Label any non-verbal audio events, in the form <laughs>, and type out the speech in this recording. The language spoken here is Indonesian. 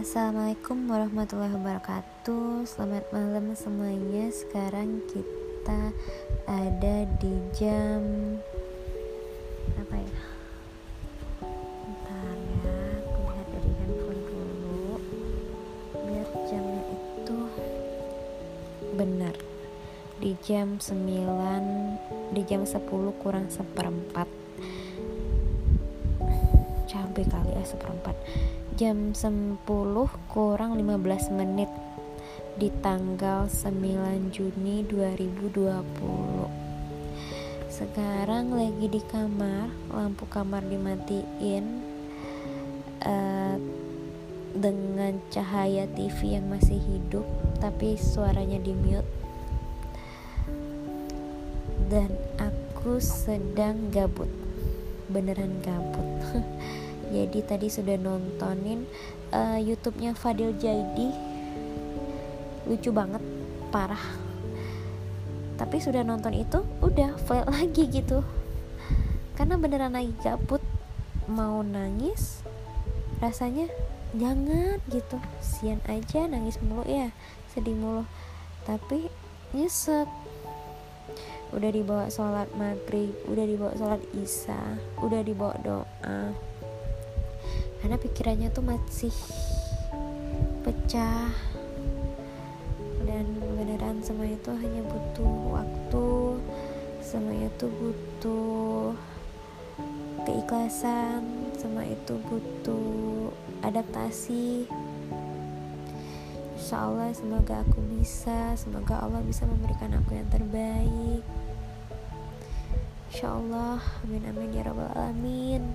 Assalamualaikum warahmatullahi wabarakatuh. Selamat malam semuanya. Sekarang kita ada di jam Apa ya? Bentar ya Aku lihat dari handphone dulu. Biar jamnya itu Benar. Di jam 9 Di jam 10 kurang seperempat. Cabai kali ya seperempat jam 10 kurang 15 menit di tanggal 9 Juni 2020 sekarang lagi di kamar lampu kamar dimatiin uh, dengan cahaya TV yang masih hidup tapi suaranya di mute. Dan aku sedang gabut. Beneran gabut <laughs> jadi tadi sudah nontonin uh, YouTube-nya Fadil Jaidi. Lucu banget parah. Tapi sudah nonton itu udah fail <laughs> lagi gitu. Karena beneran lagi gabut mau nangis rasanya jangan gitu. Sian aja nangis mulu ya sedih mulu. Tapi nyesek. Udah dibawa sholat maghrib udah dibawa sholat isya udah dibawa doa karena pikirannya tuh masih pecah. Dan beneran semua itu hanya butuh waktu semua itu butuh keikhlasan semua itu butuh adaptasi. Insya Allah semoga aku bisa Semoga Allah bisa memberikan aku yang terbaik. Insya Allah Amin amin ya rabbal alamin